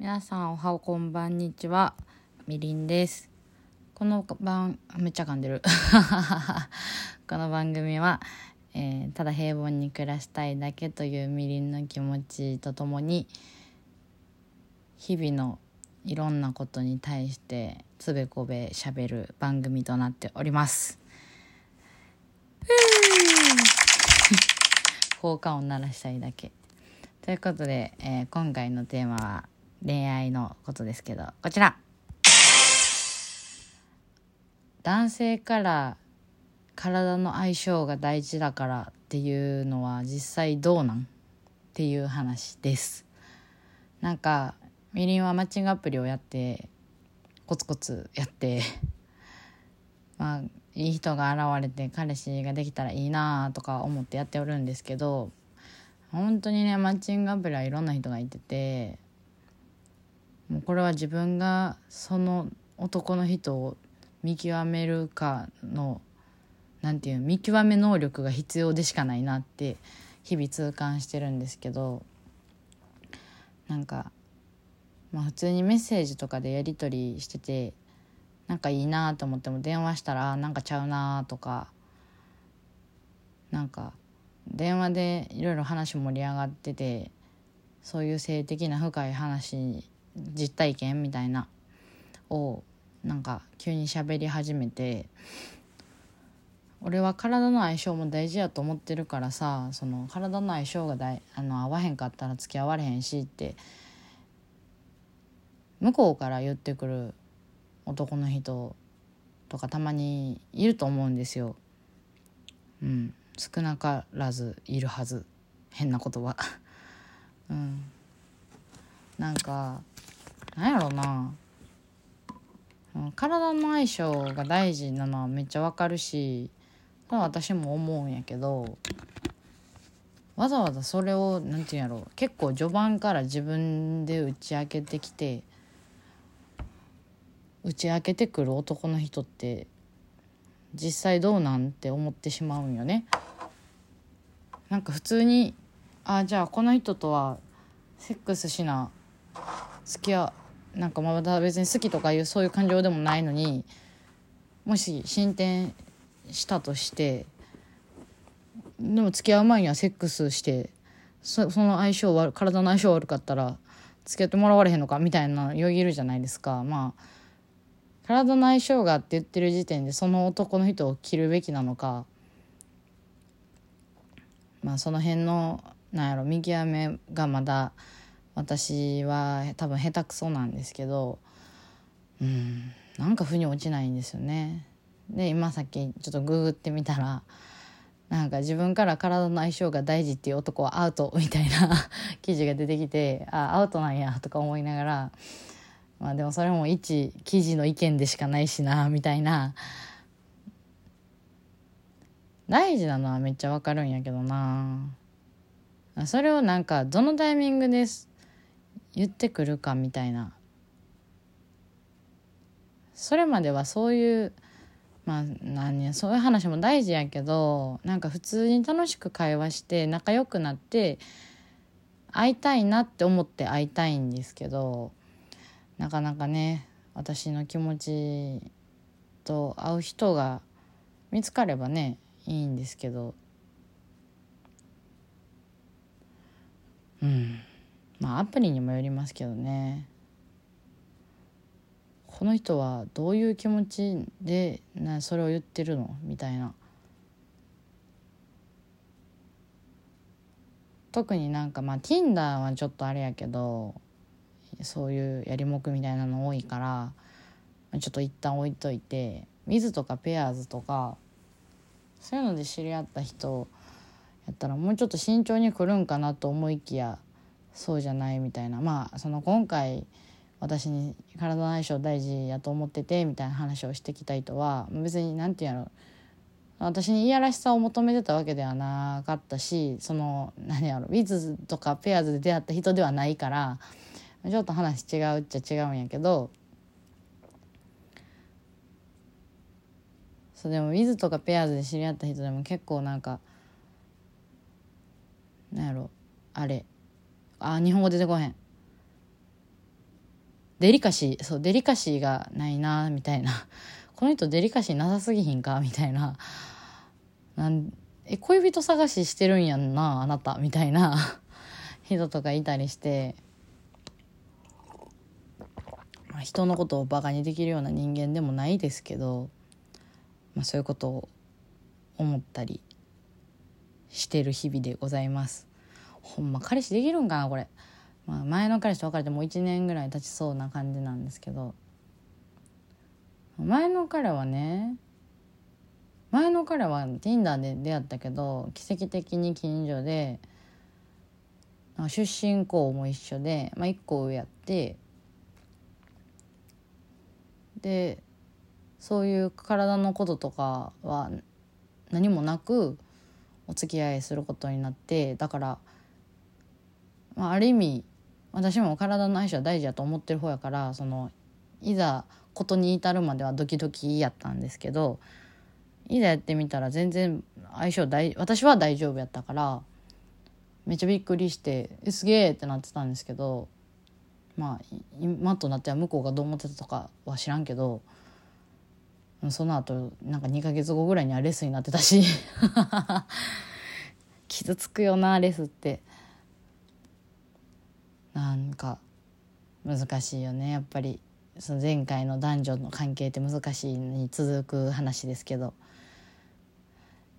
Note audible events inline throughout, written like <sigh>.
皆さんおはこんばんにちは。みりんです。この番めっちゃ噛んでる。<laughs> この番組は、えー、ただ平凡に暮らしたいだけというみりんの気持ちとともに日々のいろんなことに対してつべこべしゃべる番組となっております。<laughs> 効果音鳴らしたいだけ。ということで、えー、今回のテーマは恋愛のことですけどこちら。男性から体の相性が大事だからっていうのは実際どうなんっていう話です。なんかみりんはマッチングアプリをやってコツコツやって <laughs> まあいい人が現れて彼氏ができたらいいなとか思ってやっておるんですけど本当にねマッチングアプリはいろんな人がいててもうこれは自分がその男の人を見極めるかの何て言う見極め能力が必要でしかないなって日々痛感してるんですけどなんかまあ普通にメッセージとかでやり取りしててなんかいいなと思っても電話したらなんかちゃうなとかなんか電話でいろいろ話盛り上がっててそういう性的な深い話実体験みたいなをなんか急に喋り始めて俺は体の相性も大事やと思ってるからさその体の相性がだいあの合わへんかったら付き合われへんしって向こうから言ってくる男の人とかたまにいると思うんですよ。うん、少なからずいるはず。変な言葉。<laughs> うん。なんかなんやろな体の相性が大事なのはめっちゃわかるし私も思うんやけどわざわざそれを何て言うんやろ結構序盤から自分で打ち明けてきて打ち明けてくる男の人って実際どうなんて思ってしまうんよね。なんか普通にあじゃあこの人とはセックスしな好きやなんかまだ別に好きとかいうそういう感情でもないのにもし進展したとしてでも付き合う前にはセックスしてそその相性悪体の相性悪かったら付き合ってもらわれへんのか？みたいなよぎるじゃないですか。まあ体の相性がって言ってる時点でその男の人を切るべきなのか。まあその辺のなんやろ見極めがまだ私は多分下手くそなんですけどうんなんか腑に落ちないんですよね。で今さっきちょっとググってみたらなんか自分から体の相性が大事っていう男はアウトみたいな <laughs> 記事が出てきてあアウトなんやとか思いながらまあでもそれも一記事の意見でしかないしなみたいな大事なのはめっちゃわかるんやけどなそれをなんかどのタイミングです言ってくるかみたいな。それまではそういうまあ何そういう話も大事やけどなんか普通に楽しく会話して仲良くなって会いたいなって思って会いたいんですけどなかなかね私の気持ちと会う人が見つかればねいいんですけどうんまあアプリにもよりますけどね。この人はどういう気持ちでなそれを言ってるの？みたいな。特になんかまあ Tinder はちょっとあれやけどそういうやりもくみたいなの多いからちょっと一旦置いといて水とかペアーズとかそういうので知り合った人やったらもうちょっと慎重に来るんかなと思いきやそうじゃないみたいな。まあその今回私に体の相性大事やと思っててみたいな話をしてきた人は別に何て言うやろ。私にいやらしさを求めてたわけではなかったしその何やろ。ウィズとかペアーズで出会った人ではないからちょっと話違うっちゃ違うんやけどそうでもウィズとかペアーズで知り合った人でも結構なんかなんやろ。あれ。あ日本語出てこへん。デリカシーそうデリカシーがないなみたいな。<laughs> この人デリカシーなさすぎひんかみたいな。なんえ恋人探ししてるんやんなあなたみたいな。<laughs> 人とかいたりして。まあ、人のことをバカにできるような人間でもないですけど、まあ、そういうことを思ったりしてる日々でございます。ほんま彼氏できるんかなこれ、まあ、前の彼氏と別れてもう1年ぐらい経ちそうな感じなんですけど。前の彼はね前の彼は Tinder で出会ったけど奇跡的に近所で出身校も一緒で、まあ、1個上やってでそういう体のこととかは何もなくお付き合いすることになってだから、まあ、ある意味私も体の相性は大事だと思ってる方やからそのいざことに至るまではドキドキやったんですけどいざやってみたら全然相性大私は大丈夫やったからめっちゃびっくりして「えすげえ!」ってなってたんですけどまあ今となっては向こうがどう思ってたとかは知らんけどその後なんか2ヶ月後ぐらいにはレスになってたし <laughs> 傷つくよなレスってなんか難しいよね。やっぱりその前回の男女の関係って難しいに続く話ですけど。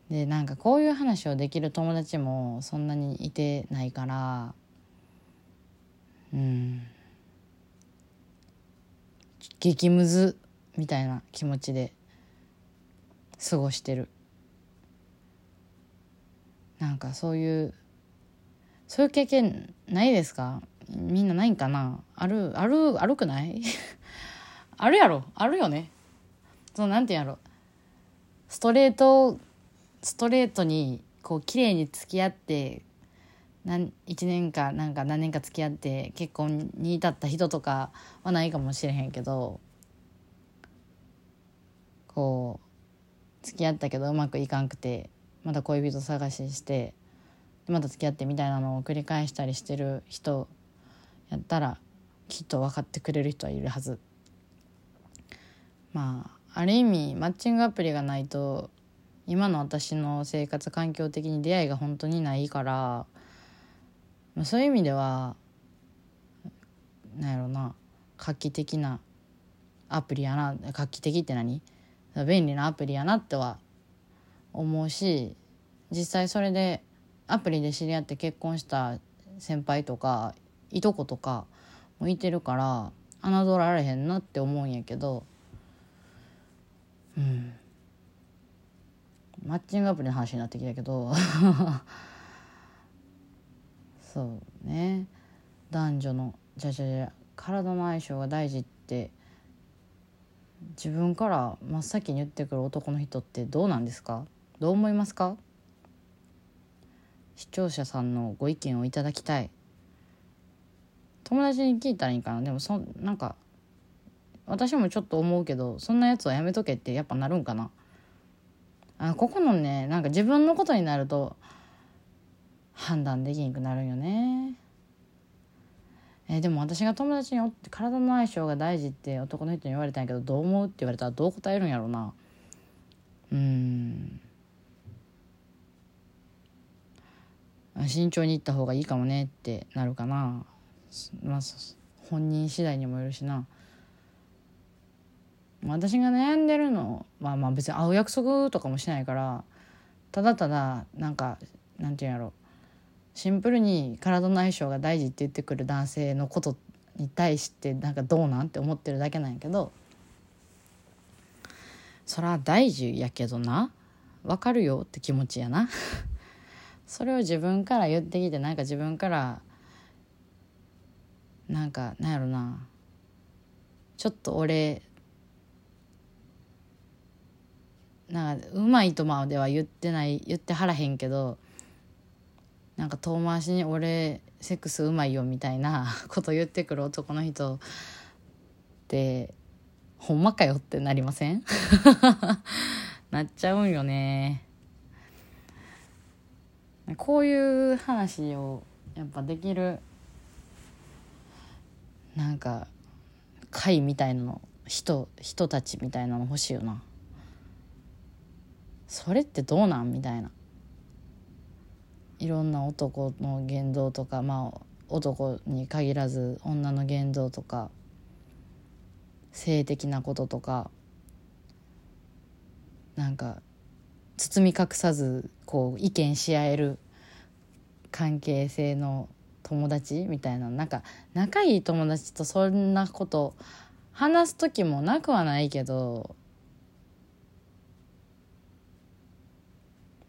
でなんかこういう話をできる友達もそんなにいてないから。うん。激ムズみたいな気持ちで過ごしてる。なんかそういうそういう経験ないですか？みんなないんかな？あるあるあるくない？<laughs> あるやろ。あるよね。そうなんてやろ。ストレートストレートにこう綺麗に付き合って何1年かなんか何年か付き合って結婚に至った人とかはないかもしれへんけどこう付き合ったけどうまくいかんくてまた恋人探ししてまた付き合ってみたいなのを繰り返したりしてる人やったらきっと分かってくれる人はいるはず。まあある意味マッチングアプリがないと今の私の生活環境的に出会いが本当にないからまそういう意味ではなんやろな画期的なアプリやな画期的って何？便利なアプリやなっては思うし実際それでアプリで知り合って結婚した先輩とかいとことかもいてるから侮られへんなって思うんやけどうん。マッチングアプリの話になってきたけど <laughs> そうね。男女のじゃじゃじゃ体の相性が大事って自分から真っ先に言ってくる男の人ってどうなんですか？どう思いますか？視聴者さんのご意見をいただきたい。友達に聞いたらいいかな？でもそなんか私もちょっと思うけどそんなやつはやめとけってやっぱなるんかな？あここのねなんか自分のことになると判断できんくなるよね。えー、でも私が友達におって体の相性が大事って男の人に言われたんやけどどう思う？って言われたらどう答えるんやろうな。うん。慎重に行った方がいいかもねってなるかな。まあ本人次第にもよるしな。私が悩んでるのまあまあ別に会う約束とかもしないからただただなんかなんていうんやろ。シンプルに体の相性が大事って言ってくる男性のことに対してなんかどうなんって思ってるだけなんやけどそら大事やけどな。分かるよって気持ちやな。それを自分から言ってきてなんか自分からなんかなんやろな。ちょっと俺なんかうまいとまでは言ってない言ってはらへんけどなんか遠回しに俺セックスうまいよみたいな <laughs> こと言ってくる男の人ってほんまかよってなりません？<laughs> なっちゃうんよね。こういう話をやっぱできるなんか会みたいなの人人たちみたいなの欲しいよな。それってどうなんみたいな。いろんな男の言動とかまあ男に限らず女の言動とか性的なこととかなんか包み隠さずこう意見し合える関係性の友達みたいななんか仲いい友達とそんなこと話す時もなくはないけど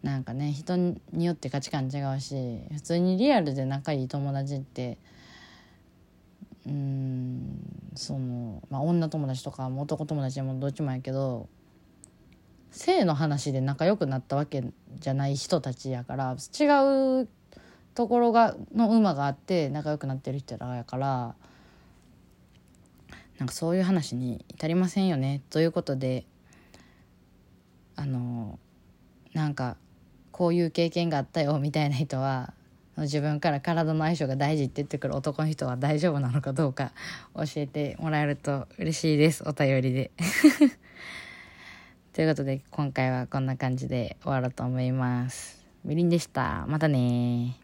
なんかね人によって価値観違うし普通にリアルで仲いい友達ってうんその、まあ、女友達とか男友達もどっちもやけど性の話で仲良くなったわけじゃない人たちやから違うところがの馬があって仲良くなってる人らやからなんかそういう話に至りませんよねということであのなんかこういう経験があったよみたいな人は自分から体の相性が大事って言ってくる男の人は大丈夫なのかどうか教えてもらえると嬉しいですお便りで。ということで今回はこんな感じで終わろうと思います。みりんでした。またね